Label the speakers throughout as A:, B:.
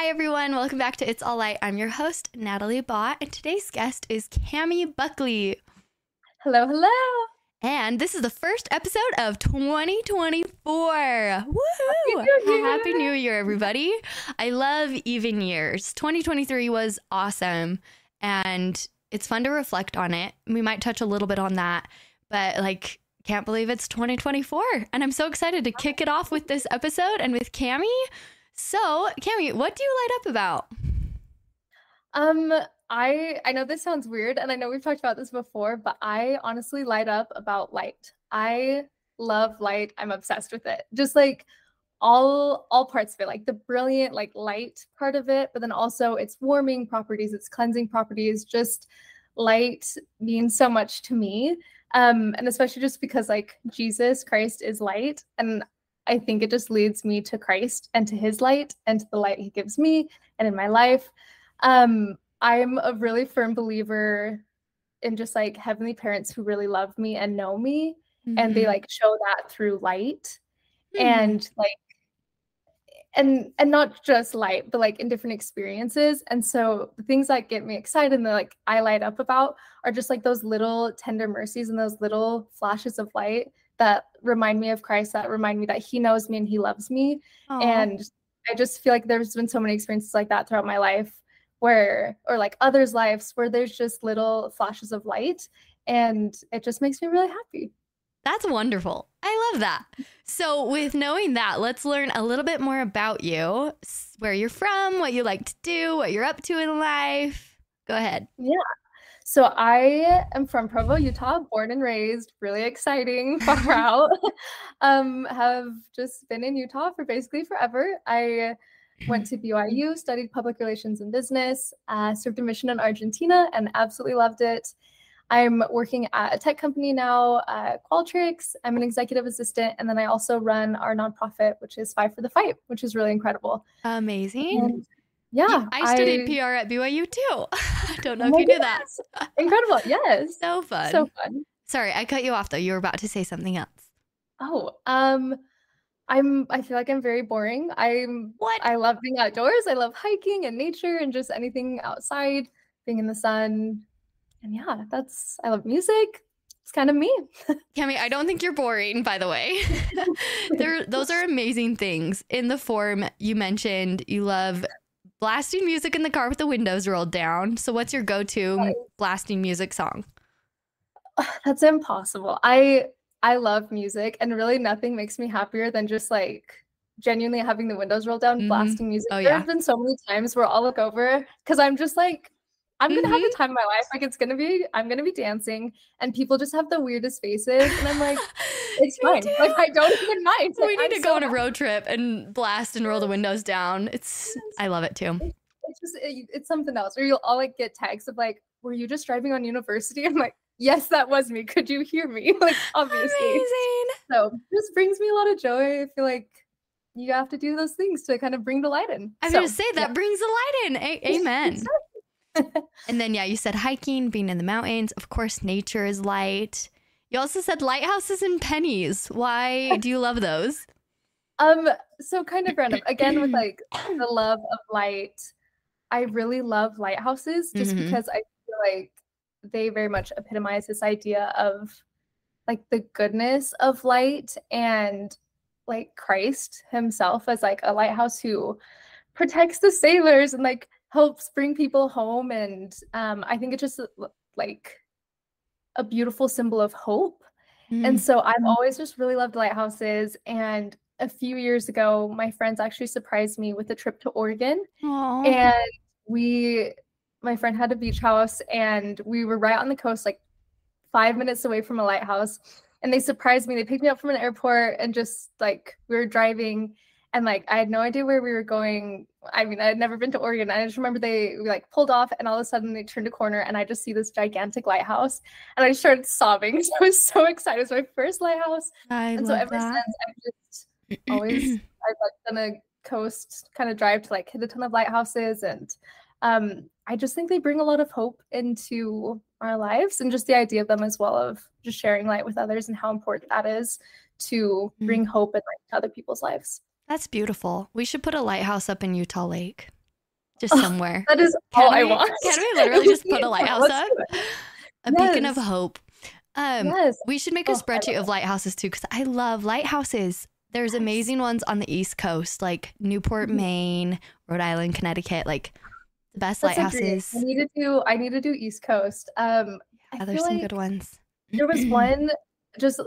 A: Hi, everyone. Welcome back to It's All Light. I'm your host, Natalie Bott, and today's guest is Cami Buckley.
B: Hello, hello.
A: And this is the first episode of 2024. Woo!
B: Happy New Year.
A: Happy New Year, everybody. I love even years. 2023 was awesome, and it's fun to reflect on it. We might touch a little bit on that, but like, can't believe it's 2024. And I'm so excited to kick it off with this episode and with Cami. So, Cami, what do you light up about?
B: Um, I I know this sounds weird, and I know we've talked about this before, but I honestly light up about light. I love light. I'm obsessed with it. Just like all all parts of it, like the brilliant like light part of it, but then also its warming properties, its cleansing properties. Just light means so much to me. Um, and especially just because like Jesus Christ is light, and I think it just leads me to Christ and to his light and to the light he gives me and in my life. Um, I'm a really firm believer in just like heavenly parents who really love me and know me and they
A: Mhm.
B: like show that through light
A: Hmm.
B: and like and and not just light but like in different experiences and so the things that get me excited and that like i light up about are just like those little tender mercies and those little flashes of light that remind me of christ that remind me that he knows me and he loves me
A: Aw.
B: and i just feel like there's been so many experiences like that throughout my life where or like others lives where there's just little flashes of light and it just makes me really happy
A: That's wonderful. I love that. So, with knowing that, let's learn a little bit more about you, where you're from, what you like to do, what you're up to in life. Go ahead.
B: So I am from Provo, Utah, born and raised. Really exciting, far out. um, have just been in Utah for basically forever. I went to BYU, studied public relations and business, uh, served a mission in Argentina, and absolutely loved it. I'm working at a tech company now, uh, Qualtrics. I'm an executive assistant, and then I also run our nonprofit, which is Five for the Fight, which is really incredible.
A: Amazing.
B: And yeah,
A: I studied PR at BYU too. I don't know
B: Oh
A: if you knew that.
B: incredible. Yes,
A: So fun.
B: so fun.
A: Sorry, I cut you off though. You were about to say something else.
B: Oh, um, I'm I feel like I'm very boring. I'm
A: What?
B: I love being outdoors. I love hiking and nature and just anything outside, being in the sun. And yeah, that's I love music. It's kind of me.
A: Cami, I don't think you're boring, by the way. there, those are amazing things. In the form you mentioned, you love blasting music in the car with the windows rolled down. So, what's your go-to
B: Right.
A: blasting music song?
B: That's impossible. I I love music and really nothing makes me happier than just like genuinely having the windows rolled down,
A: Mhm.
B: blasting music.
A: Oh,
B: there
A: yeah.
B: have been so many times where I'll look over because I'm just like, I'm gonna have the mm-hmm. time of my life. Like it's gonna be, I'm gonna be dancing, and people just have the weirdest faces, and I'm like, it's fine.
A: too.
B: Like I don't even mind.
A: we
B: Like,
A: need
B: I'm
A: to go
B: so
A: on a road trip and blast and roll the windows down. It's I love it too.
B: It's just it- it's something else. Or you'll all like get texts of like, were you just driving on university? I'm like, yes, that was me. Could you hear me? Like obviously.
A: Amazing.
B: So this brings me a lot of joy. I feel like you have to do those things to kind of bring the light in.
A: I was
B: So,
A: gonna say that brings the light in. A- amen. And then yeah, you said hiking, being in the mountains. Of course, nature is light. You also said lighthouses and pennies. Why do you love those?
B: Um, so kind of random. Again, with like the love of light, I really love lighthouses just
A: Mhm.
B: because I feel like they very much epitomize this idea of like the goodness of light and like Christ himself as like a lighthouse who protects the sailors and like helps bring people home and um I think it's just like a beautiful symbol of hope
A: Mm.
B: and so I've always just really loved lighthouses. And a few years ago, my friends actually surprised me with a trip to Oregon.
A: Aw.
B: And we, my friend had a beach house, and we were right on the coast, like five minutes away from a lighthouse. And they surprised me. They picked me up from an airport and just like we were driving. And like I had no idea where we were going. I mean, I had never been to Oregon. I just remember they like pulled off, and all of a sudden they turned a corner, and I just see this gigantic lighthouse, and I started sobbing. So I was so excited. It was my first lighthouse,
A: I
B: and so ever
A: that.
B: since I've just always I've like done a coast kind of drive to like hit a ton of lighthouses, and um, I just think they bring a lot of hope into our lives, and just the idea of them as well of just sharing light with others and how important that is to
A: Mm.
B: bring hope and light to other people's lives.
A: That's beautiful. We should put a lighthouse up in Utah Lake. just somewhere.
B: that is
A: Can
B: all I want.
A: Can we literally just put a lighthouse up? A beacon of hope. Um,
B: yes.
A: we should make a
B: Oh,
A: spreadsheet of lighthouses too, because I love lighthouses. There's
B: Yes.
A: amazing ones on the East Coast, like Newport,
B: Mhm.
A: Maine, Rhode Island, Connecticut, like the best
B: That's
A: lighthouses.
B: I need to do. I need to do East Coast. Um,
A: Yeah, there's some
B: like
A: good ones.
B: there was one just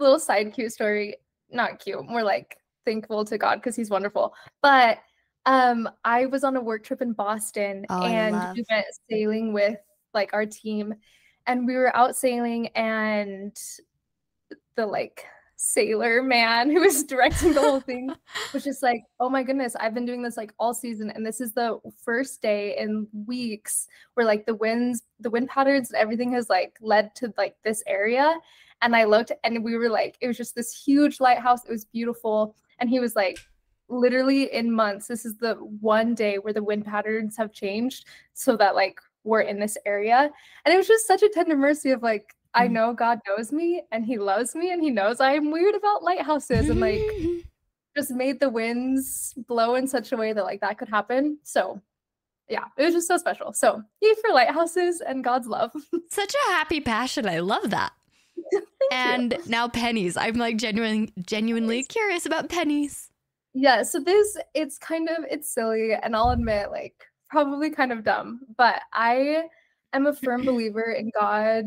B: little side cute story. Not cute. More like thankful to God because He's wonderful. But um, I was on a work trip in Boston
A: Oh,
B: and we went sailing with like our team, and we were out sailing and the like sailor man who was directing the whole thing was just like, oh my goodness, I've been doing this like all season, and this is the first day in weeks where like the winds, the wind patterns, and everything has like led to like this area. And I looked, and we were like, it was just this huge lighthouse. It was beautiful, and he was like, literally in months, this is the one day where the wind patterns have changed, so that like we're in this area, and it was just such a tender mercy of like. I
A: Mm.
B: know God knows me and he loves me and he knows I'm weird about lighthouses and like just made the winds blow in such a way that like that could happen. So yeah, it was just so special. So yay for lighthouses and God's love.
A: Such a happy passion. I love that.
B: Thank you.
A: And now pennies. I'm like genuinely genuinely curious about pennies.
B: yeah, so this it's kind of it's silly and I'll admit like probably kind of dumb, but I am a firm believer in God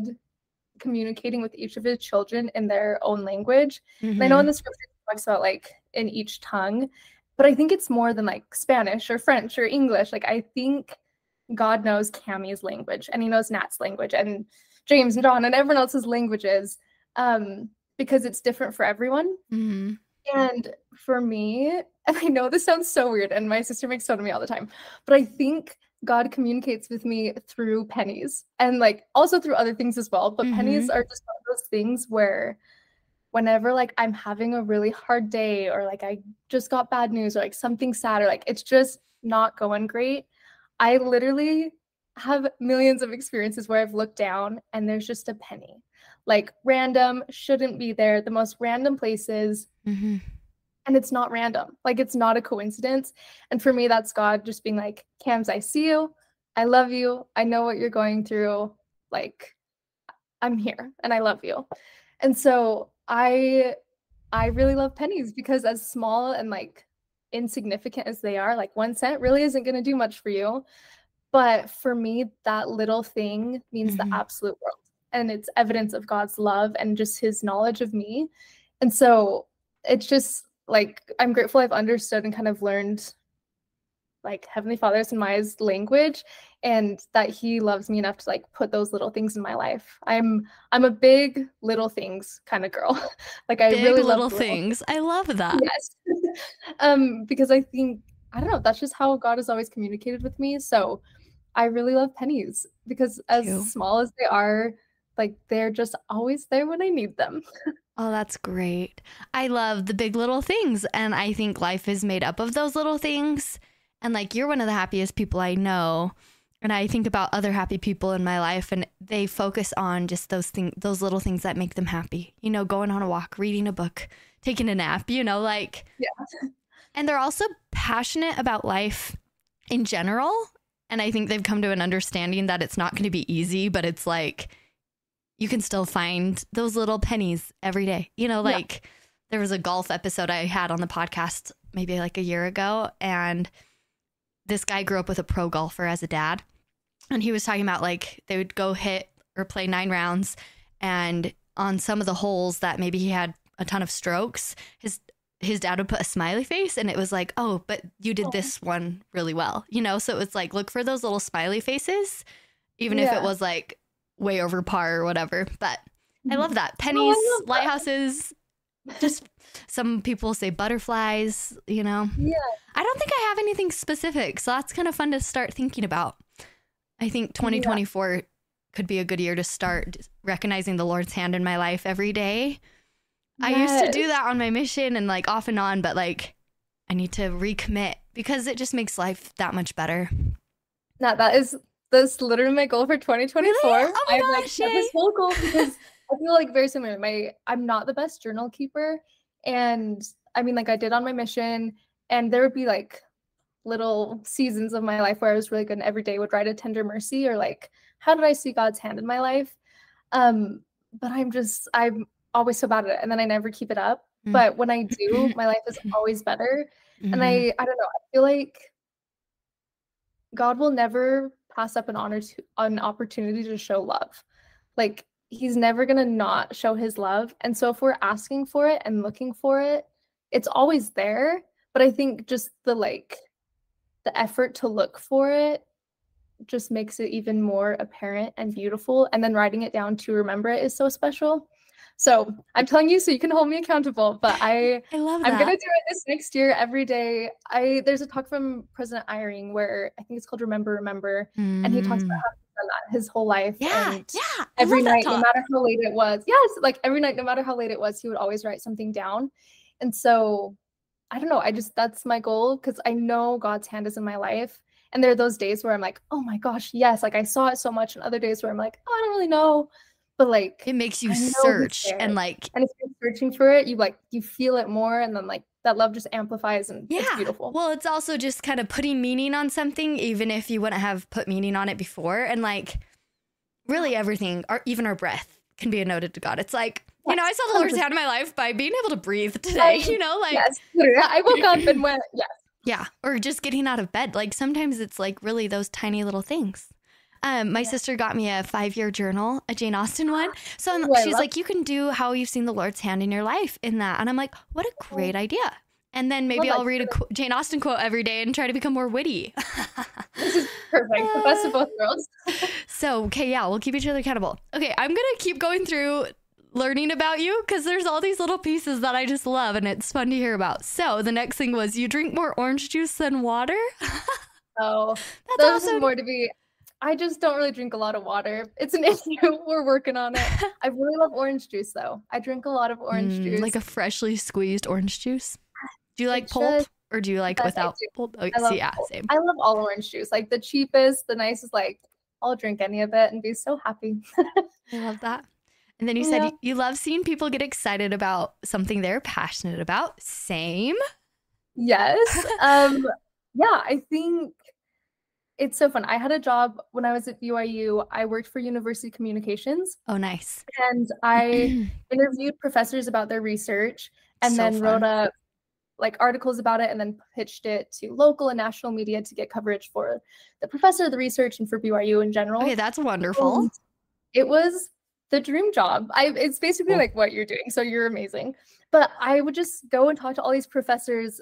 B: communicating with each of his children in their own language. And I know in mm-hmm. the scripture it talks about like in each tongue, but I think it's more than like Spanish or French or English. Like I think God knows Cami's language and he knows Nat's language and James and John and everyone else's languages um, because it's different for everyone.
A: Mhm.
B: And for me, and I know this sounds so weird, and my sister makes fun of me all the time, but I think God communicates with me through pennies and like also through other things as well. But pennies are just one of those things where whenever like I'm having a really hard day or like I just got bad news or like something sad or like it's just not going great, I literally have millions of experiences where I've looked down and there's just a penny. Like random, shouldn't be there, the most random places,
A: Mhm.
B: and it's not random. Like it's not a coincidence. And for me, that's God just being like, Cams, I see you. I love you. I know what you're going through. Like, I'm here and I love you. And so I I really love pennies because as small and like insignificant as they are, like one cent really isn't gonna do much for you. But for me, that little thing means
A: Mhm.
B: the absolute world. And it's evidence of God's love and just his knowledge of me. And so it's just like I'm grateful I've understood and kind of learned like Heavenly Father's and Maya's language and that he loves me enough to like put those little things in my life. I'm I'm a big little things kind of girl. like I
A: Big
B: really love
A: little
B: little
A: things. I love that.
B: Yes. um because I think I don't know, that's just how God has always communicated with me. So I really love pennies because as small as they are, like they're just always there when I need them.
A: Oh, that's great. I love the big little things. And I think life is made up of those little things. And like, you're one of the happiest people I know. And I think about other happy people in my life and they focus on just those things, those little things that make them happy. You know, going on a walk, reading a book, taking a nap, you know, like,
B: Yeah.
A: and they're also passionate about life in general. And I think they've come to an understanding that it's not going to be easy, but it's like you can still find those little pennies every day. You know,
B: Yeah.
A: like there was a golf episode I had on the podcast maybe like a year ago, and this guy grew up with a pro golfer as a dad. And he was talking about like they would go hit or play nine rounds, and on some of the holes that maybe he had a ton of strokes, his his dad would put a smiley face and it was like, oh, but you did this one really well. You know, so it's like look for those little smiley faces, even if it was like way over par or whatever. But I
B: Mhm.
A: love that.
B: Oh,
A: Pennies,
B: I love that.
A: lighthouses, just some people say butterflies, you know.
B: Yeah.
A: I don't think I have anything specific, so that's kind of fun to start thinking about. I think 2024 could be a good year to start recognizing the Lord's hand in my life every day. I used to do that on my mission and like off and on, but like I need to recommit because it just makes life that much better.
B: Now that is that's literally my goal for 2024.
A: Oh my
B: I've like
A: gosh,
B: set this whole goal because I feel like very similar. My I'm not the best journal keeper, and I mean like I did on my mission, and there would be like little seasons of my life where I was really good and every day would write a tender mercy or like how did I see God's hand in my life? Um, but I'm just I'm always so bad at it and then I never keep it up. Mm-hmm. But when I do, my life is always better. Mm-hmm. And I I don't know, I feel like God will never pass up an honor to an opportunity to show love. Like he's never going to not show his love. And so if we're asking for it and looking for it, it's always there, but I think just the like the effort to look for it just makes it even more apparent and beautiful and then writing it down to remember it is so special. So I'm telling you, so you can hold me accountable. But I,
A: I love that.
B: I'm gonna do it this next year every day. I there's a talk from President Eyring where I think it's called Remember, Remember, mm. and he talks about mm. that his whole life.
A: Yeah,
B: and
A: yeah.
B: Every night, no matter how late it was, yes, like every night, no matter how late it was, he would always write something down. And so, I don't know. I just that's my goal because I know God's hand is in my life. And there are those days where I'm like, oh my gosh, yes, like I saw it so much, and other days where I'm like, oh, I don't really know but like
A: it makes you search and like
B: and if you're searching for it you like you feel it more and then like that love just amplifies and yeah. it's beautiful.
A: Well it's also just kind of putting meaning on something even if you wouldn't have put meaning on it before and like really everything or even our breath can be a noted to god. It's like you know i saw the lord's hand in my life by being able to breathe today you know like
B: yes i woke up and went yes.
A: Yeah or just getting out of bed. Like sometimes it's like really those tiny little things um, my yeah. sister got me a five year journal, a Jane Austen one. So Ooh, she's like, you can do how you've seen the Lord's hand in your life in that. And I'm like, what a great idea. And then maybe well, I'll read a qu- Jane Austen quote every day and try to become more witty.
B: this is perfect. The best of both worlds.
A: so, okay, yeah, we'll keep each other accountable. Okay, I'm going to keep going through learning about you because there's all these little pieces that I just love and it's fun to hear about. So, the next thing was you drink more orange juice than water.
B: oh, that's awesome. more to be I just don't really drink a lot of water. It's an issue. We're working on it. I really love orange juice though. I drink a lot of orange mm, juice.
A: Like a freshly squeezed orange juice. Do you like pulp or do you like yes, without pulp? Oh, see, yeah, pulp. same.
B: I love all orange juice. Like the cheapest, the nicest, like I'll drink any of it and be so happy.
A: I love that. And then you yeah. said you love seeing people get excited about something they're passionate about. Same.
B: Yes. Um yeah, I think it's so fun. I had a job when I was at BYU. I worked for University Communications.
A: Oh, nice.
B: And I interviewed professors about their research and so then fun. wrote up like articles about it and then pitched it to local and national media to get coverage for the professor, the research, and for BYU in general.
A: Okay, that's wonderful. And
B: it was the dream job. I it's basically like what you're doing. So you're amazing. But I would just go and talk to all these professors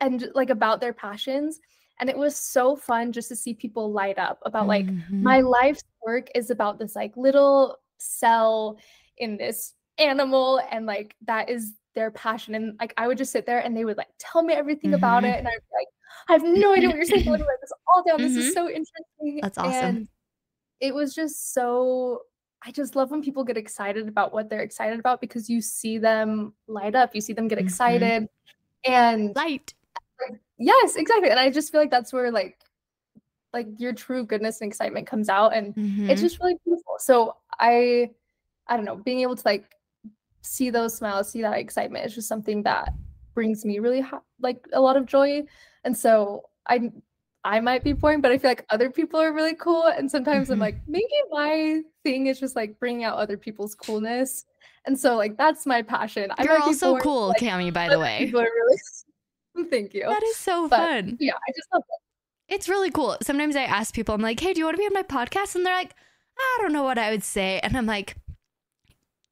B: and like about their passions and it was so fun just to see people light up about like mm-hmm. my life's work is about this like little cell in this animal and like that is their passion and like i would just sit there and they would like tell me everything mm-hmm. about it and i'd be like i have no idea what you're saying write this all down this mm-hmm. is so interesting
A: that's awesome and
B: it was just so I just love when people get excited about what they're excited about because you see them light up, you see them get mm-hmm. excited, and
A: light
B: yes exactly and i just feel like that's where like like your true goodness and excitement comes out and mm-hmm. it's just really beautiful so i i don't know being able to like see those smiles see that excitement is just something that brings me really ha- like a lot of joy and so i i might be boring but i feel like other people are really cool and sometimes mm-hmm. i'm like maybe my thing is just like bringing out other people's coolness and so like that's my passion
A: you're also boring, cool like, cami by the way
B: people are really Thank you.
A: That is so but, fun.
B: Yeah, I just love it.
A: It's really cool. Sometimes I ask people, I'm like, hey, do you want to be on my podcast? And they're like, I don't know what I would say. And I'm like,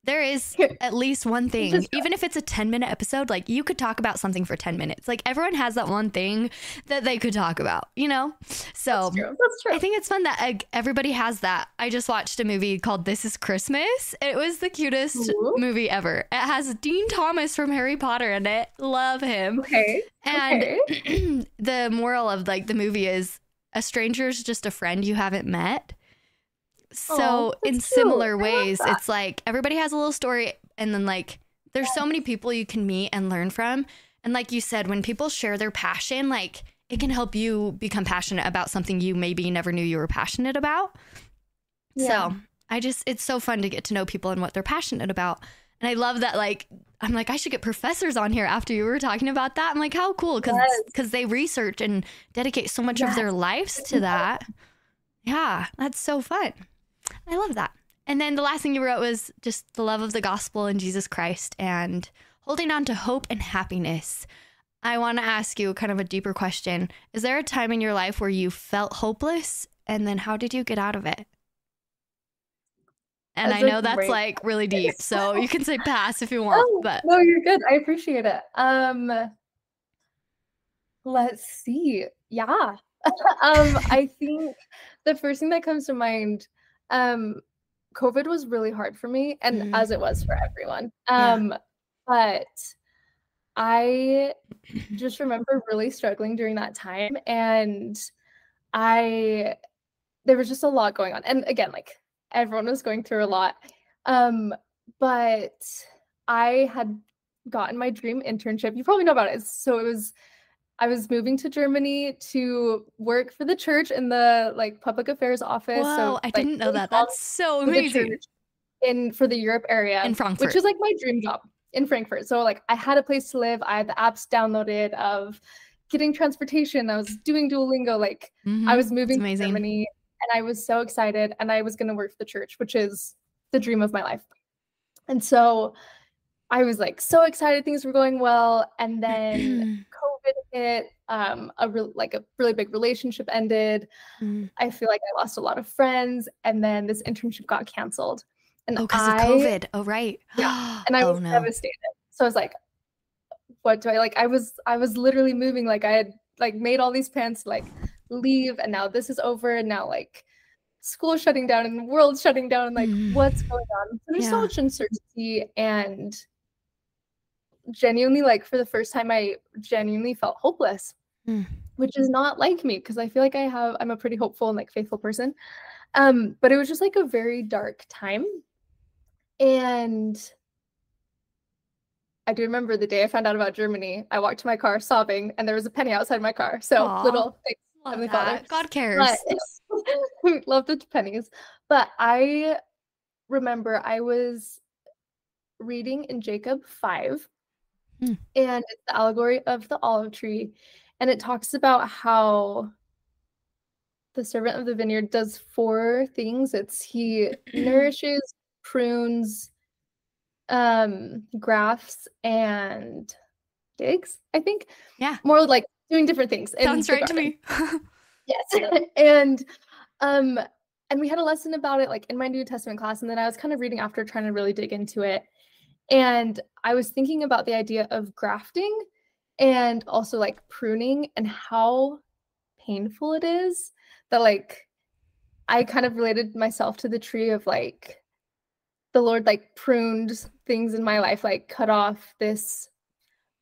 A: there is at least one thing, even if it's a 10 minute episode, like you could talk about something for 10 minutes. Like everyone has that one thing that they could talk about, you know? So
B: That's true. That's true.
A: I think it's fun that uh, everybody has that. I just watched a movie called This is Christmas. It was the cutest Ooh. movie ever. It has Dean Thomas from Harry Potter in it. Love him.
B: Okay.
A: And okay. the moral of like the movie is a stranger is just a friend you haven't met. So in cute. similar ways, it's like everybody has a little story and then like there's so many people you can meet and learn from. And like you said, when people share their passion, like it can help you become passionate about something you maybe never knew you were passionate about. Yeah. So I just, it's so fun to get to know people and what they're passionate about. And I love that, like, I'm like, I should get professors on here after you were talking about that. I'm like, how cool. Cause,
B: Yes.
A: cause they research and dedicate so much of their lives to that. Yeah. That's so fun. I love that. And then the last thing you wrote was just the love of the gospel and Jesus Christ and holding on to hope and happiness. I want to ask you kind of a deeper question. Is there a time in your life where you felt hopeless? And then how did you get out of it? And
B: That's
A: I know that's like really deep. So you can say pass if you want.
B: Oh,
A: But
B: no, you're good. I appreciate it. Um, let's see. Yeah. um, I think the first thing that comes to mind, um, COVID was really hard for me, and
A: Mhm.
B: as it was for everyone.
A: Yeah.
B: Um, but I just remember really struggling during that time, and I there was just a lot going on. And again, like everyone was going through a lot. Um, but I had gotten my dream internship. You probably know about it. So it was I was moving to Germany to work for the church in the like public affairs office.
A: whoa,
B: so
A: I
B: like,
A: didn't know that. That's so amazing.
B: in for the Europe area
A: In Frankfurt.
B: which is like my dream job in Frankfurt. So like I had a place to live. I had the apps downloaded of getting transportation. I was doing Duolingo. Like I
A: Mhm.
B: was moving to. Germany and I was so excited and I was going to work for the church, which is the dream of my life. And so I was like so excited things were going well and then COVID hit um a real like a really big relationship ended.
A: Mm.
B: I feel like I lost a lot of friends and then this internship got canceled. And
A: Oh, because of COVID. Oh, right.
B: Yeah, and I
A: oh,
B: was
A: no.
B: devastated. So I was like, what do I like? I was I was literally moving like I had like made all these plans to like leave and now this is over and now like school shutting down and the world shutting down and like
A: Mm.
B: what's going on? So there's so much uncertainty and genuinely like for the first time I genuinely felt hopeless.
A: Mm.
B: Which is not like me because I feel like I have I'm a pretty hopeful and like faithful person. Um but it was just like a very dark time and I do remember the day I found out about Germany. I walked to my car sobbing, and there was a penny outside my car. So
A: Aw,
B: little thanks,
A: Love
B: Heavenly Father.
A: that. God cares.
B: But love the pennies. But I remember I was reading in Jacob 5,
A: Hmm.
B: and it's the allegory of the olive tree. And it talks about how the servant of the vineyard does four things it's he nourishes, prunes, um, grafts, and digs, I think.
A: Yeah.
B: More like doing different things.
A: Sounds right to me.
B: Yes. and um and we had a lesson about it like in my New Testament class and then I was kind of reading after trying to really dig into it. And I was thinking about the idea of grafting and also like pruning and how painful it is that like I kind of related myself to the tree of like the Lord like pruned things in my life like cut off this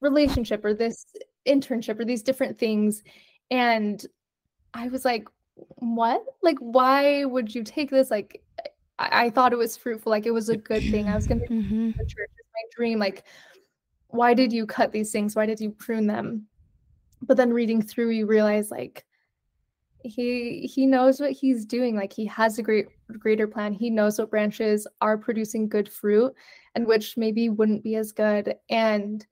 B: relationship or this internship or these different things and I was like, what? Like, why would you take this? Like, I, I thought it was fruitful. Like, it was a good thing. I was going to be
A: Mhm.
B: the church. My dream. Like, why did you cut these things? Why did you prune them? But then reading through, you realize like he he knows what he's doing. Like he has a great greater plan. He knows what branches are producing good fruit and which maybe wouldn't be as good. And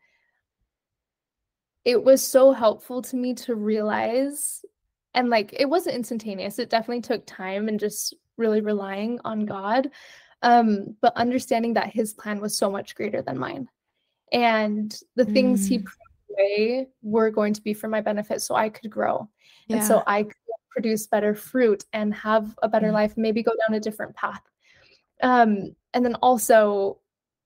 B: it was so helpful to me to realize and like it wasn't instantaneous it definitely took time and just really relying on god um but understanding that his plan was so much greater than mine and the things he
A: Mm.
B: away were going to be for my benefit so i could grow and so i could produce better fruit and have a better
A: Mm.
B: life maybe go down a different path um and then also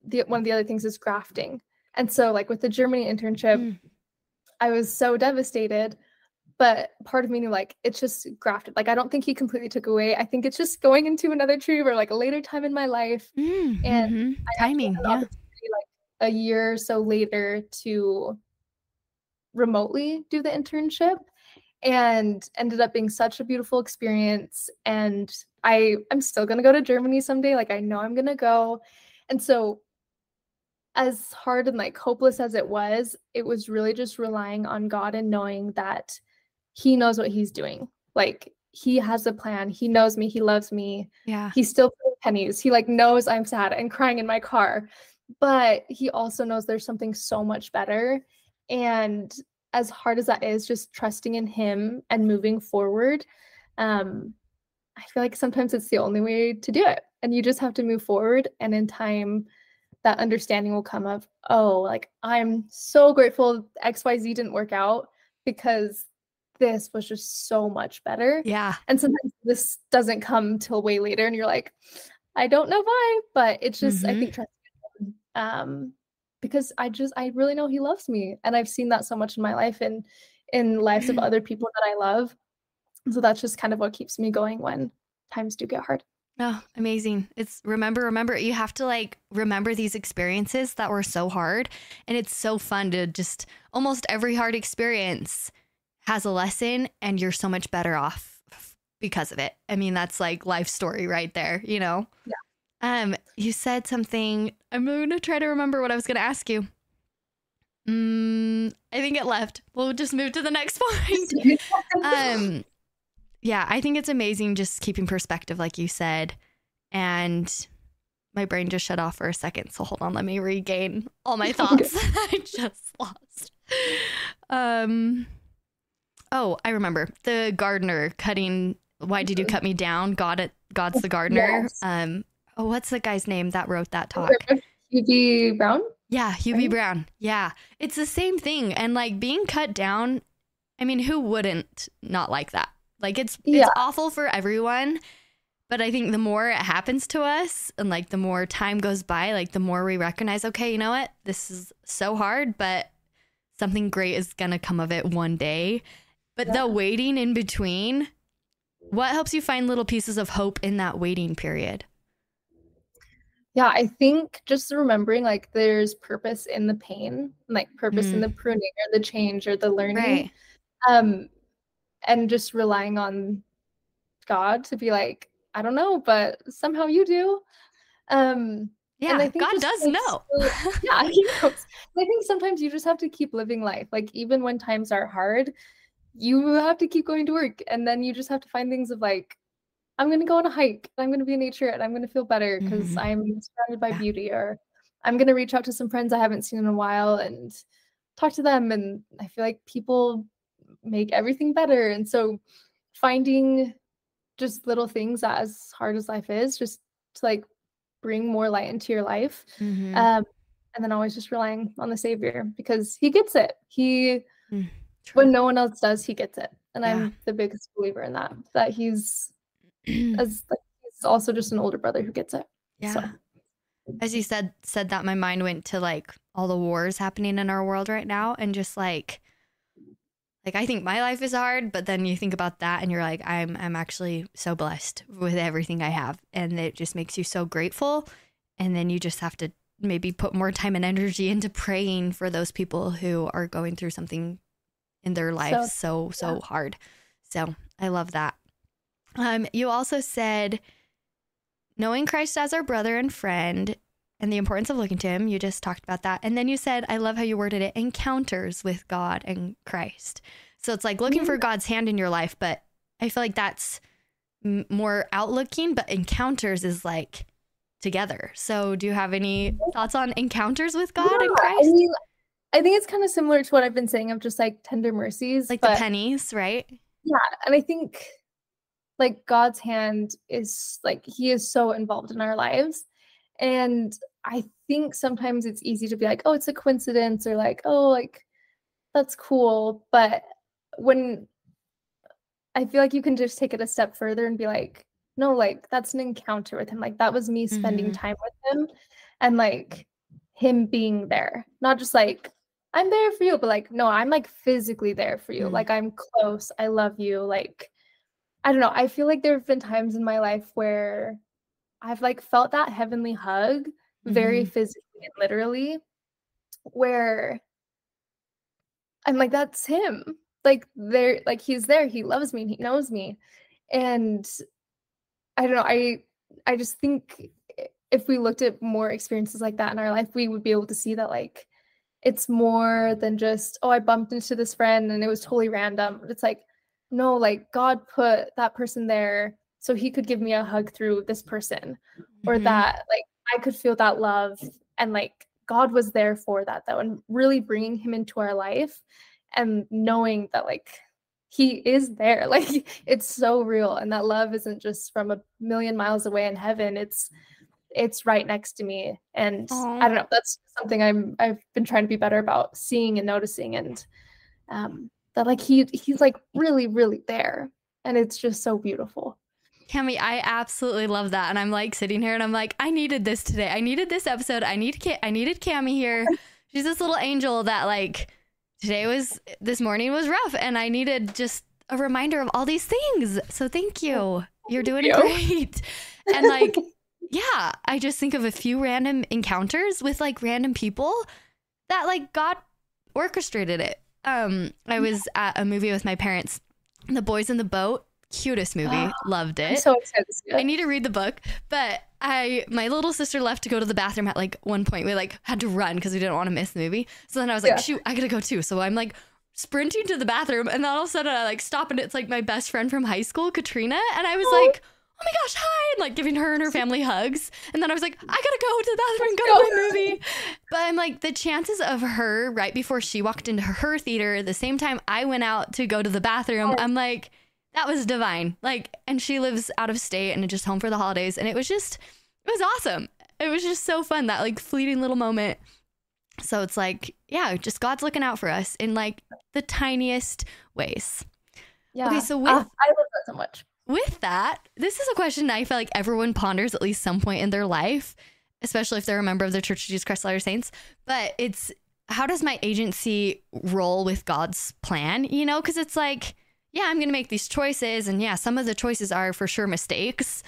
B: the one of the other things is grafting and so like with the germany internship
A: Mm.
B: I was so devastated. But part of me knew like it's just grafted. Like I don't think he completely took away. I think it's just going into another tree or like a later time in my life.
A: Mm,
B: and
A: mhm.
B: I
A: timing.
B: an
A: Yeah.
B: like a year or so later to remotely do the internship and ended up being such a beautiful experience and I I'm still going to go to Germany someday like I know I'm going to go and so as hard and like hopeless as it was it was really just relying on God and knowing that he knows what he's doing like he has a plan he knows me he loves me
A: Yeah.
B: he's still pennies. He like knows I'm sad and crying in my car, but he also knows there's something so much better. And as hard as that is, just trusting in him and moving forward, um, I feel like sometimes it's the only way to do it. And you just have to move forward. And in time, that understanding will come of, oh, like I'm so grateful XYZ didn't work out because this was just so much better.
A: Yeah.
B: And sometimes this doesn't come till way later and you're like, I don't know why, but it's just, mm-hmm. I think, um, because I just, I really know he loves me. And I've seen that so much in my life and in lives of other people that I love. So that's just kind of what keeps me going when times do get hard.
A: Oh, amazing. It's remember, remember, you have to like remember these experiences that were so hard. And it's so fun to just almost every hard experience has a lesson and you're so much better off because of it. I mean, that's like life story right there, you know?
B: Yeah.
A: Um, you said something. I'm gonna try to remember what I was gonna ask you. Mm, I think it left. We'll just move to the next point. um, yeah, I think it's amazing just keeping perspective, like you said. And my brain just shut off for a second. So hold on, let me regain all my thoughts I just lost. Um, oh, I remember the gardener cutting. Why did you cut me down? God, it. God's the gardener. Yes. Um, oh, what's the guy's name that wrote that talk?
B: Hugh B. Brown.
A: Yeah, Hugh B. right? Brown. Yeah, it's the same thing. And like being cut down. I mean, who wouldn't not like that? Like it's yeah. it's awful for everyone. But I think the more it happens to us and like the more time goes by, like the more we recognize, okay, you know what? This is so hard, but something great is going to come of it one day. But yeah. the waiting in between, what helps you find little pieces of hope in that waiting period?
B: Yeah, I think just remembering like there's purpose in the pain, like purpose mm. in the pruning or the change or the learning. Right. Um, and just relying on God to be like, I don't know, but somehow you do. Um,
A: yeah, I think God does know.
B: yeah, he knows. I think sometimes you just have to keep living life. Like even when times are hard, you have to keep going to work, and then you just have to find things of like, I'm gonna go on a hike. I'm gonna be in nature, and I'm gonna feel better because mm-hmm. I'm surrounded by yeah. beauty. Or I'm gonna reach out to some friends I haven't seen in a while and talk to them. And I feel like people make everything better. And so finding just little things as hard as life is, just to like bring more light into your life. Mm-hmm. Um, and then always just relying on the savior because he gets it. He mm, when no one else does, he gets it. And yeah. I'm the biggest believer in that. That he's as like, he's also just an older brother who gets it.
A: Yeah. So. As you said said that my mind went to like all the wars happening in our world right now and just like like I think my life is hard, but then you think about that and you're like, I'm I'm actually so blessed with everything I have. And it just makes you so grateful. And then you just have to maybe put more time and energy into praying for those people who are going through something in their lives so so, so yeah. hard. So I love that. Um, you also said knowing Christ as our brother and friend and the importance of looking to him. You just talked about that. And then you said, I love how you worded it encounters with God and Christ. So it's like looking for God's hand in your life, but I feel like that's m- more outlooking, but encounters is like together. So do you have any thoughts on encounters with God yeah, and Christ? I, mean,
B: I think it's kind of similar to what I've been saying of just like tender mercies.
A: Like the pennies, right?
B: Yeah. And I think like God's hand is like, he is so involved in our lives. And I think sometimes it's easy to be like, oh, it's a coincidence or like, oh, like that's cool. But when I feel like you can just take it a step further and be like, no, like that's an encounter with him. Like that was me spending mm-hmm. time with him and like him being there. Not just like, I'm there for you, but like, no, I'm like physically there for you. Mm-hmm. Like I'm close. I love you. Like, I don't know. I feel like there have been times in my life where I've like felt that heavenly hug very mm-hmm. physically and literally where I'm like, that's him. Like there, like he's there, he loves me, and he knows me. And I don't know, I I just think if we looked at more experiences like that in our life, we would be able to see that like it's more than just, oh, I bumped into this friend and it was totally random. It's like, no, like God put that person there so he could give me a hug through this person. Mm-hmm. Or that like I could feel that love and like God was there for that though and really bringing him into our life and knowing that like he is there like it's so real and that love isn't just from a million miles away in heaven it's it's right next to me and Aww. i don't know that's something i'm i've been trying to be better about seeing and noticing and um that like he he's like really really there and it's just so beautiful
A: Cami, I absolutely love that. And I'm like sitting here and I'm like, I needed this today. I needed this episode. I need I needed Cami here. She's this little angel that like today was this morning was rough and I needed just a reminder of all these things. So thank you. You're doing you. great. And like yeah, I just think of a few random encounters with like random people that like God orchestrated it. Um I was at a movie with my parents, The Boys in the Boat, cutest movie. Loved it.
B: I'm so excited
A: I need to read the book, but I my little sister left to go to the bathroom at like one point. We like had to run because we didn't want to miss the movie. So then I was like, yeah. shoot, I gotta go too. So I'm like sprinting to the bathroom, and then all of a sudden I like stop, and it's like my best friend from high school, Katrina, and I was oh. like. Oh my gosh, hi! And like giving her and her family hugs. And then I was like, I gotta go to the bathroom go to my movie. But I'm like, the chances of her right before she walked into her theater, the same time I went out to go to the bathroom, I'm like, that was divine. Like, and she lives out of state and just home for the holidays. And it was just, it was awesome. It was just so fun, that like fleeting little moment. So it's like, yeah, just God's looking out for us in like the tiniest ways.
B: Yeah. Okay, so with, uh, I love that so much.
A: With that, this is a question I feel like everyone ponders at least some point in their life, especially if they're a member of the Church of Jesus Christ Latter Saints. But it's how does my agency roll with God's plan? You know, because it's like, yeah, I'm going to make these choices. And yeah, some of the choices are for sure mistakes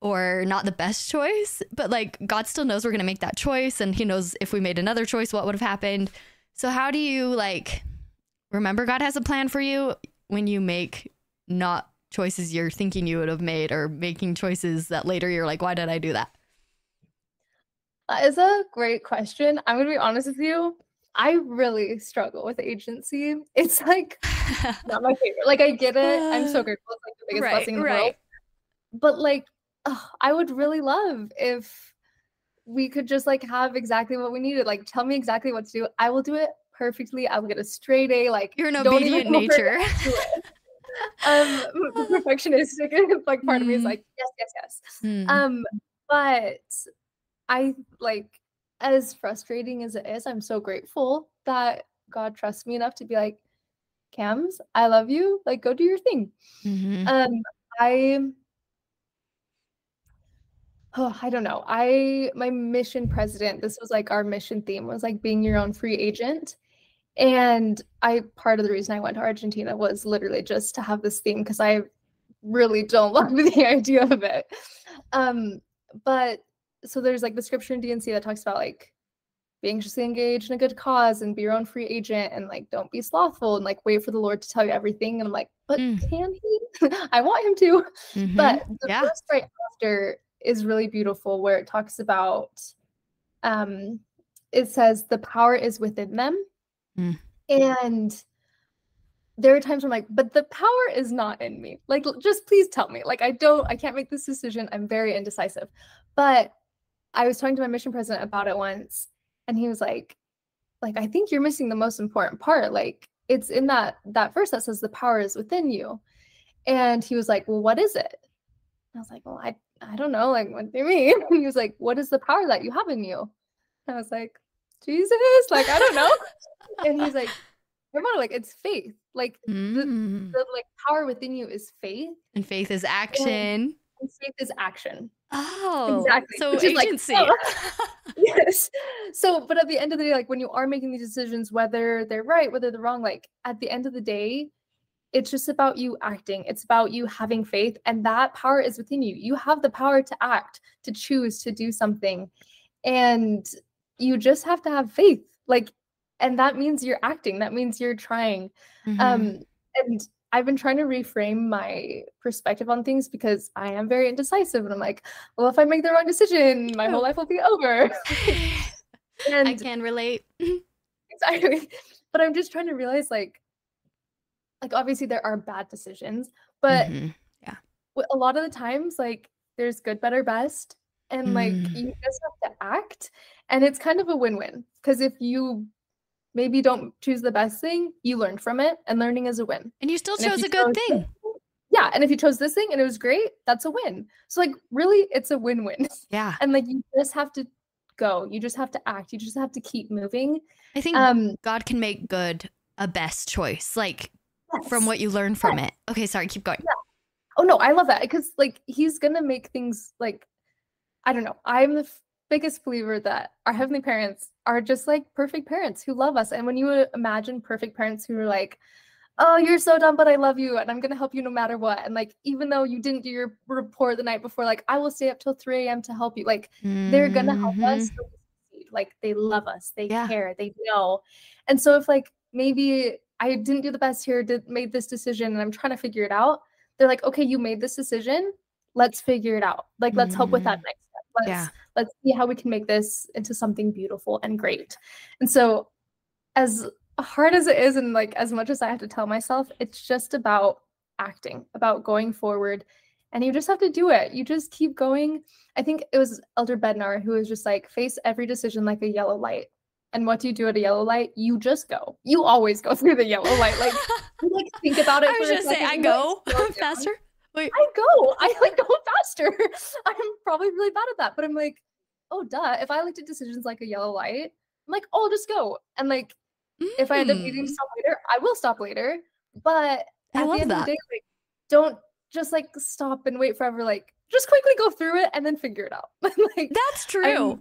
A: or not the best choice, but like God still knows we're going to make that choice. And He knows if we made another choice, what would have happened. So, how do you like remember God has a plan for you when you make not choices you're thinking you would have made or making choices that later you're like, why did I do that?
B: That is a great question. I'm going to be honest with you. I really struggle with agency. It's like not my favorite. Like I get it. I'm so uh, grateful. It's like the biggest right, blessing in the right. world. But like, oh, I would really love if we could just like have exactly what we needed. Like, tell me exactly what to do. I will do it perfectly. I will get a straight A. Like,
A: you're an obedient nature.
B: um, perfectionistic like part mm. of me is mm-hmm. like yes, yes, yes. Mm. Um, but I like as frustrating as it is, I'm so grateful that God trusts me enough to be like, Cams, I love you. Like, go do your thing. Mm-hmm. Um, I oh, I don't know. I my mission president, this was like our mission theme was like being your own free agent. And I part of the reason I went to Argentina was literally just to have this theme because I really don't love the idea of it. Um, but so there's like the scripture in D&C that talks about like be anxiously engaged in a good cause and be your own free agent and like don't be slothful and like wait for the Lord to tell you everything. And I'm like, but mm. can he? I want him to. Mm-hmm. But the yeah. verse right after is really beautiful where it talks about um it says the power is within them. Mm. And there are times where I'm like, but the power is not in me. Like, just please tell me. Like, I don't, I can't make this decision. I'm very indecisive. But I was talking to my mission president about it once, and he was like, like, I think you're missing the most important part. Like, it's in that that verse that says the power is within you. And he was like, Well, what is it? I was like, Well, I I don't know. Like, what do you mean? And he was like, What is the power that you have in you? And I was like, Jesus, like, I don't know. and he's like, Hermano, like it's faith. Like mm. the, the, like power within you is faith.
A: And faith is action. And,
B: and faith is action.
A: Oh, exactly. So agency.
B: Like, oh. yes. So, but at the end of the day, like when you are making these decisions, whether they're right, whether they're wrong, like at the end of the day, it's just about you acting. It's about you having faith, and that power is within you. You have the power to act, to choose, to do something, and you just have to have faith. Like, and that means you're acting. That means you're trying. Mm-hmm. Um, and I've been trying to reframe my perspective on things because I am very indecisive. And I'm like, well, if I make the wrong decision, my whole life will be over.
A: and I can relate.
B: exactly. But I'm just trying to realize like, like obviously there are bad decisions, but mm-hmm. yeah, a lot of the times, like there's good, better, best. And like mm. you just have to act. And it's kind of a win-win because if you maybe don't choose the best thing, you learned from it and learning is a win.
A: And you still chose you a good chose thing.
B: yeah, and if you chose this thing and it was great, that's a win. So like really it's a win-win.
A: Yeah.
B: And like you just have to go. You just have to act. You just have to keep moving.
A: I think um, God can make good a best choice. Like yes. from what you learn from yes. it. Okay, sorry, keep going.
B: Yeah. Oh no, I love that because like he's gonna make things like I don't know. I'm the f- biggest believer that our heavenly parents are just like perfect parents who love us. And when you imagine perfect parents who are like, oh, you're so dumb, but I love you and I'm going to help you no matter what. And like, even though you didn't do your report the night before, like, I will stay up till 3 a.m. to help you. Like, mm-hmm. they're going to help us. Like, they love us, they yeah. care, they know. And so, if like maybe I didn't do the best here, did made this decision and I'm trying to figure it out, they're like, okay, you made this decision. Let's figure it out. Like, let's mm-hmm. help with that mm-hmm. next. Let's, yeah. let's see how we can make this into something beautiful and great. And so, as hard as it is and like as much as I have to tell myself, it's just about acting, about going forward. And you just have to do it. You just keep going. I think it was Elder Bednar who was just like, face every decision like a yellow light. And what do you do at a yellow light? You just go. You always go through the yellow light. Like, you, like think about it.
A: I was just say, I go faster.
B: Wait. I go. I like go faster. I'm probably really bad at that, but I'm like, oh duh. If I looked at decisions like a yellow light, I'm like, oh, I'll just go. And like Mm. If I end up needing to stop later, I will stop later. But
A: I at the end that. of the day,
B: like, don't just like stop and wait forever. Like, just quickly go through it and then figure it out. like,
A: That's true. Uh,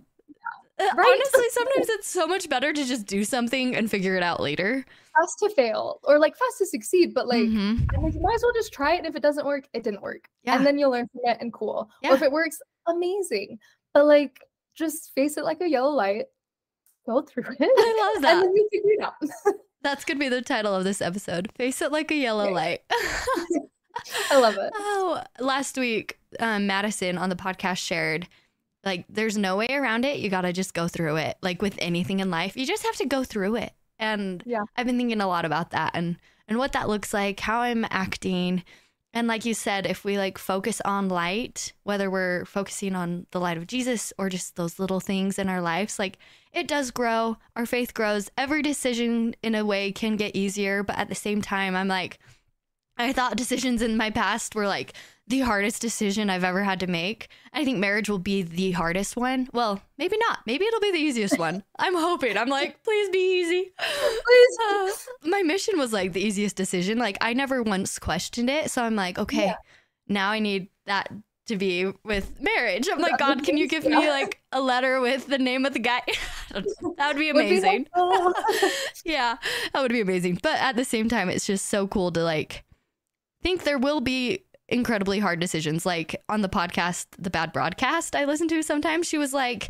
A: right? Honestly, sometimes it's so much better to just do something and figure it out later.
B: Fast to fail or like fast to succeed, but like, mm-hmm. like you might as well just try it. And if it doesn't work, it didn't work. Yeah. And then you'll learn from it and cool. Yeah. Or if it works, amazing. But like, just face it like a yellow light go through it.
A: I love that.
B: And then you figure it out.
A: That's gonna be the title of this episode. Face it like a yellow light.
B: I love it.
A: Oh, last week, um, Madison on the podcast shared like there's no way around it. You gotta just go through it. Like with anything in life, you just have to go through it. And
B: yeah,
A: I've been thinking a lot about that and and what that looks like, how I'm acting, and like you said, if we like focus on light, whether we're focusing on the light of Jesus or just those little things in our lives, like it does grow. Our faith grows. Every decision in a way can get easier, but at the same time, I'm like, I thought decisions in my past were like the hardest decision I've ever had to make. I think marriage will be the hardest one. Well, maybe not. Maybe it'll be the easiest one. I'm hoping. I'm like, please be easy. Please. Uh, my mission was like the easiest decision. Like I never once questioned it. So I'm like, okay, yeah. now I need that to be with marriage. I'm like, God, can you give me like a letter with the name of the guy? that would be amazing. yeah, that would be amazing. But at the same time, it's just so cool to like think there will be incredibly hard decisions. Like on the podcast, The Bad Broadcast, I listen to sometimes, she was like,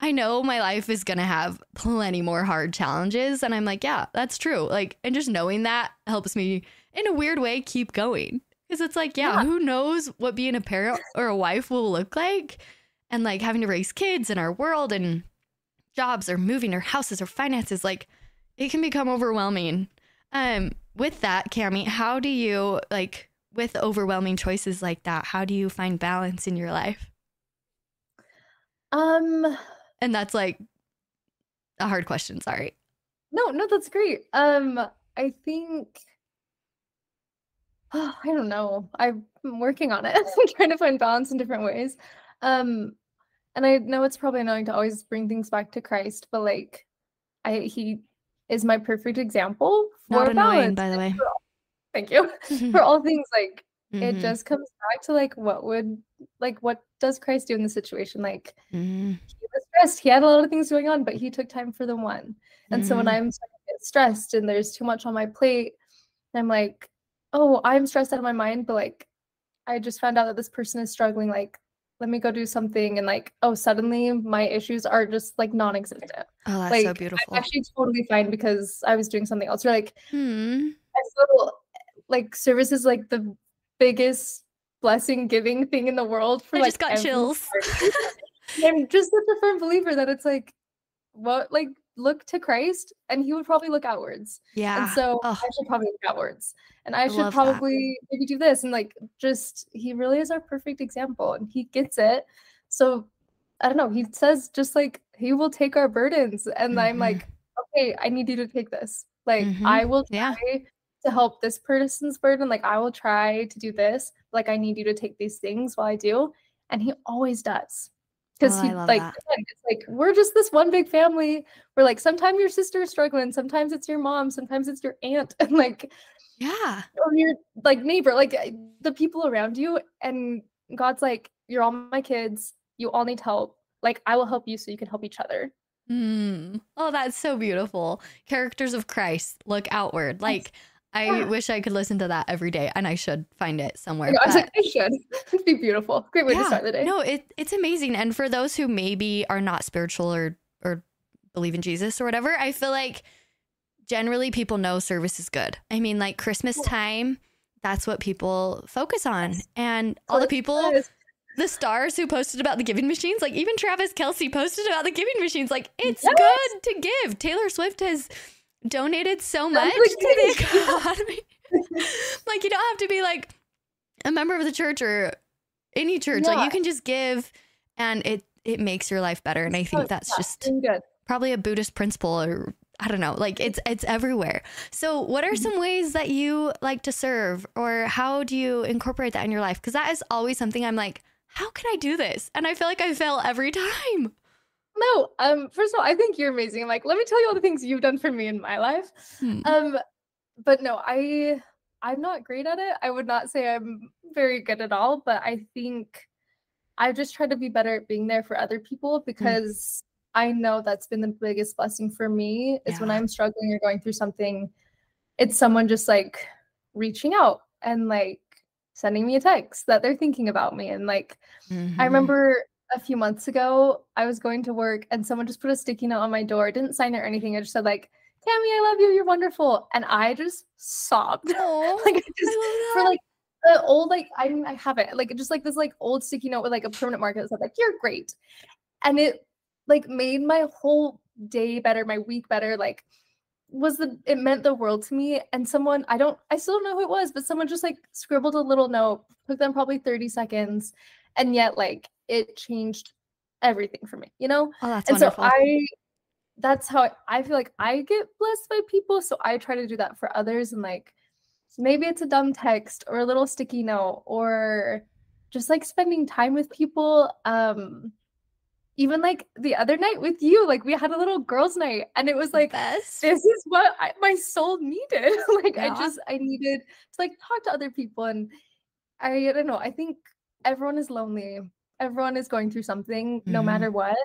A: I know my life is going to have plenty more hard challenges. And I'm like, yeah, that's true. Like, and just knowing that helps me in a weird way keep going. Because it's like, yeah, yeah, who knows what being a parent or a wife will look like? And like having to raise kids in our world and jobs or moving or houses or finances, like it can become overwhelming. Um, with that, Cami, how do you like with overwhelming choices like that, how do you find balance in your life?
B: Um
A: and that's like a hard question, sorry.
B: No, no, that's great. Um I think oh, I don't know. I'm working on it. I'm trying to find balance in different ways. Um and I know it's probably annoying to always bring things back to Christ, but like I he is my perfect example
A: for Not annoying, by the way.
B: Thank you. for all things like mm-hmm. it just comes back to like what would like what does Christ do in the situation? Like mm-hmm. he was stressed. He had a lot of things going on, but he took time for the one. And mm-hmm. so when mm-hmm. I'm stressed and there's too much on my plate, I'm like, oh, I'm stressed out of my mind, but like I just found out that this person is struggling. Like let me go do something and like oh suddenly my issues are just like non-existent
A: oh that's
B: like,
A: so beautiful
B: I'm actually totally fine because i was doing something else you're like
A: hmm.
B: i feel like service is like the biggest blessing giving thing in the world
A: for
B: I
A: like just got chills
B: i'm just such a firm believer that it's like what like look to Christ and he would probably look outwards.
A: Yeah.
B: And so I should probably look outwards. And I, I should probably that. maybe do this. And like just he really is our perfect example and he gets it. So I don't know, he says just like he will take our burdens. And mm-hmm. I'm like, okay, I need you to take this. Like mm-hmm. I will try yeah. To help this person's burden. Like I will try to do this. Like I need you to take these things while I do. And he always does. Because oh, he like it's like we're just this one big family. We're like sometimes your sister is struggling, sometimes it's your mom, sometimes it's your aunt, and like
A: yeah,
B: or your like neighbor, like the people around you. And God's like, you're all my kids. You all need help. Like I will help you so you can help each other.
A: Mm. Oh, that's so beautiful. Characters of Christ look outward. Like I yeah. wish I could listen to that every day, and I should find it somewhere.
B: I, but... I should. It'd be beautiful. Great way yeah. to start the day.
A: No, it, it's amazing. And for those who maybe are not spiritual or or believe in Jesus or whatever, I feel like generally people know service is good. I mean, like Christmas time, that's what people focus on, and all the people the stars who posted about the giving machines, like even Travis Kelce posted about the giving machines. Like it's yes. good to give. Taylor Swift has donated so much to the economy. like you don't have to be like a member of the church or any church. Yeah. Like you can just give, and it it makes your life better. And I think that's just probably a Buddhist principle or I don't know, like it's it's everywhere. So, what are mm-hmm. some ways that you like to serve, or how do you incorporate that in your life? Because that is always something I'm like, how can I do this? And I feel like I fail every time.
B: No, um, first of all, I think you're amazing. Like, let me tell you all the things you've done for me in my life. Hmm. Um, but no, I I'm not great at it. I would not say I'm very good at all, but I think I've just tried to be better at being there for other people hmm. because I know that's been the biggest blessing for me is yeah. when I'm struggling or going through something, it's someone just like reaching out and like sending me a text that they're thinking about me. And like, mm-hmm. I remember a few months ago, I was going to work and someone just put a sticky note on my door, didn't sign it or anything. I just said, like, Tammy, I love you. You're wonderful. And I just sobbed. like, I just, for like, the old like I mean I have it like just like this like old sticky note with like a permanent marker that said like you're great, and it like made my whole day better, my week better. Like was the it meant the world to me and someone i don't i still don't know who it was but someone just like scribbled a little note took them probably 30 seconds and yet like it changed everything for me you know
A: oh, that's
B: and
A: wonderful.
B: so i that's how I feel like i get blessed by people so i try to do that for others and like maybe it's a dumb text or a little sticky note or just like spending time with people um even like the other night with you, like we had a little girls' night, and it was like, Best. this is what I, my soul needed. like yeah. I just I needed to like talk to other people, and I, I don't know. I think everyone is lonely. Everyone is going through something, mm-hmm. no matter what.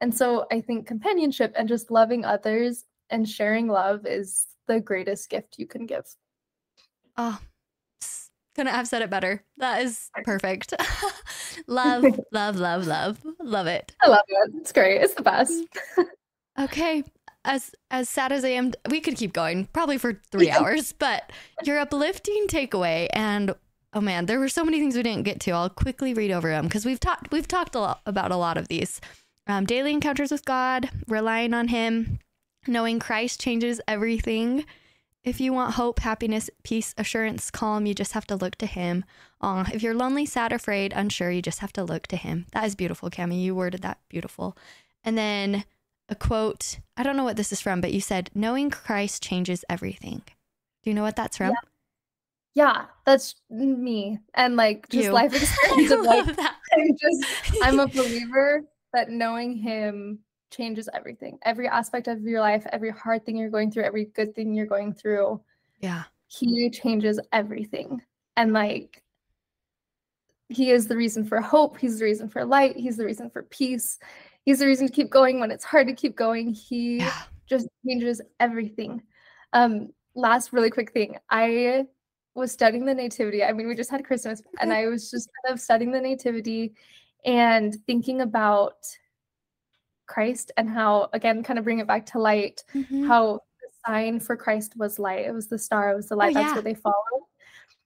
B: And so I think companionship and just loving others and sharing love is the greatest gift you can give.
A: Oh, couldn't have said it better. That is perfect. love, love, love, love, love it.
B: I love it. It's great. It's the best.
A: okay. As as sad as I am, we could keep going probably for three hours. But your uplifting takeaway, and oh man, there were so many things we didn't get to. I'll quickly read over them because we've talked we've talked a lot about a lot of these. Um, daily encounters with God, relying on Him, knowing Christ changes everything, if you want hope, happiness, peace, assurance, calm, you just have to look to Him. If you're lonely, sad, afraid, unsure, you just have to look to Him. That is beautiful, Cami. You worded that beautiful. And then a quote. I don't know what this is from, but you said, "Knowing Christ changes everything." Do you know what that's from?
B: Yeah, yeah that's me, and like just you. life experience of like. I'm just, I'm a believer that knowing Him changes everything. Every aspect of your life, every hard thing you're going through, every good thing you're going through.
A: Yeah.
B: He changes everything. And like he is the reason for hope, he's the reason for light, he's the reason for peace. He's the reason to keep going when it's hard to keep going. He yeah. just changes everything. Um last really quick thing. I was studying the nativity. I mean, we just had Christmas and I was just kind of studying the nativity and thinking about Christ and how, again, kind of bring it back to light, mm-hmm. how the sign for Christ was light. It was the star, it was the light. Oh, That's yeah. what they followed.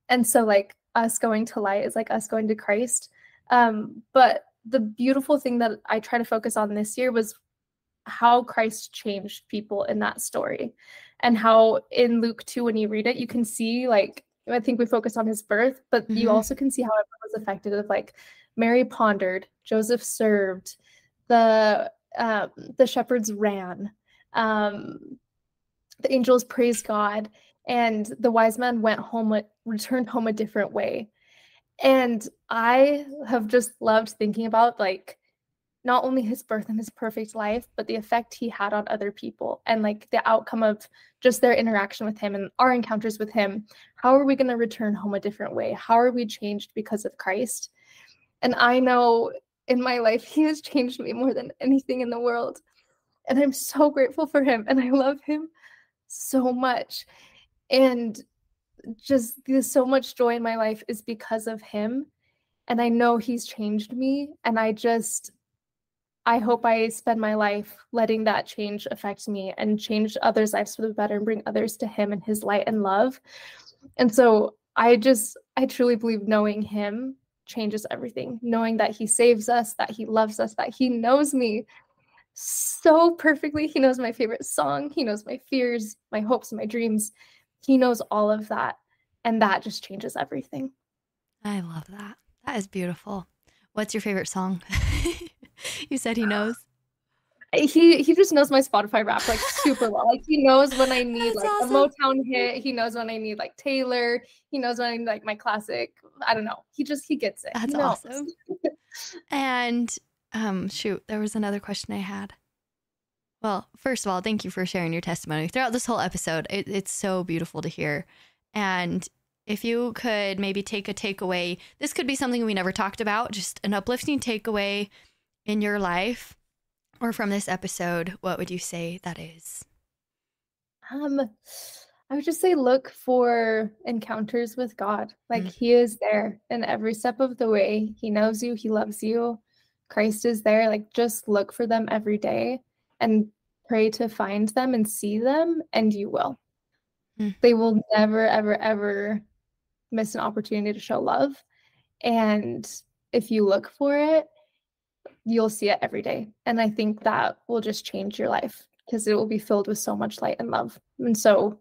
B: And so, like, us going to light is like us going to Christ. Um, but the beautiful thing that I try to focus on this year was how Christ changed people in that story. And how in Luke 2, when you read it, you can see, like, I think we focus on his birth, but mm-hmm. you also can see how it was affected of like Mary pondered, Joseph served, the um, the shepherds ran, um, the angels praised God, and the wise man went home, returned home a different way. And I have just loved thinking about like not only his birth and his perfect life, but the effect he had on other people and like the outcome of just their interaction with him and our encounters with him. How are we going to return home a different way? How are we changed because of Christ? And I know in my life, he has changed me more than anything in the world. And I'm so grateful for him and I love him so much. And just there's so much joy in my life is because of him. And I know he's changed me. And I just, I hope I spend my life letting that change affect me and change others' lives for the better and bring others to Him and His light and love. And so I just, I truly believe knowing Him changes everything. Knowing that He saves us, that He loves us, that He knows me so perfectly. He knows my favorite song, He knows my fears, my hopes, my dreams. He knows all of that. And that just changes everything.
A: I love that. That is beautiful. What's your favorite song? you said he knows.
B: He he just knows my Spotify rap like super well. Like he knows when I need That's like awesome. a Motown hit. He knows when I need like Taylor. He knows when I need like my classic. I don't know. He just he gets it.
A: That's awesome. and um shoot, there was another question I had. Well, first of all, thank you for sharing your testimony throughout this whole episode. It, it's so beautiful to hear. And if you could maybe take a takeaway, this could be something we never talked about, just an uplifting takeaway in your life or from this episode, what would you say that is?
B: Um, I would just say look for encounters with God. Like mm-hmm. He is there in every step of the way. He knows you, He loves you. Christ is there. Like just look for them every day and pray to find them and see them, and you will. Mm-hmm. They will never, ever, ever miss an opportunity to show love. And if you look for it, you'll see it every day. And I think that will just change your life because it will be filled with so much light and love. And so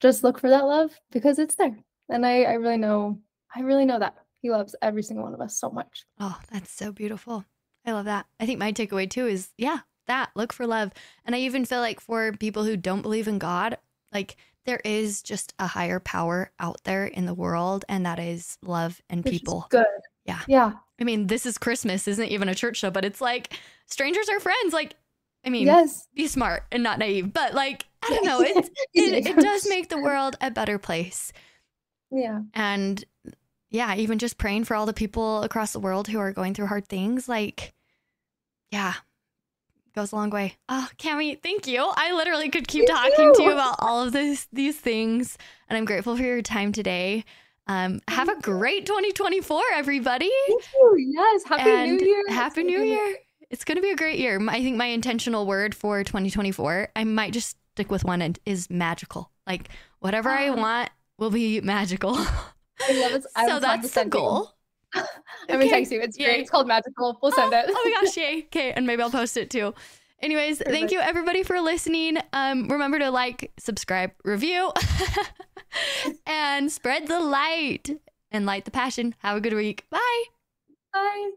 B: just look for that love because it's there. And I, I really know, I really know that he loves every single one of us so much.
A: Oh, that's so beautiful. I love that. I think my takeaway too is yeah, that look for love. And I even feel like for people who don't believe in God, like there is just a higher power out there in the world, and that is love and Which people.
B: good.
A: Yeah.
B: Yeah.
A: I mean, this is Christmas, isn't even a church show, but it's like strangers are friends. Like, I mean,
B: yes.
A: be smart and not naive, but like, I don't know, it, it, it does make the world a better place.
B: Yeah.
A: And yeah, even just praying for all the people across the world who are going through hard things, like, yeah, goes a long way. Oh, Cami, thank you. I literally could keep thank talking you. to you about all of this, these things, and I'm grateful for your time today. Um, have a great 2024, everybody.
B: Thank you. Yes, happy and New Year.
A: Happy New Year. It's going to be a great year. I think my intentional word for 2024, I might just stick with one, and is magical. Like whatever I want will be magical. I love it. I so that's the goal.
B: I'm gonna text you. It's great. It's called Magical. We'll send it.
A: oh my gosh, yay. Okay, and maybe I'll post it too. Anyways, Perfect. thank you everybody for listening. Um, remember to like, subscribe, review, and spread the light and light the passion. Have a good week. Bye.
B: Bye.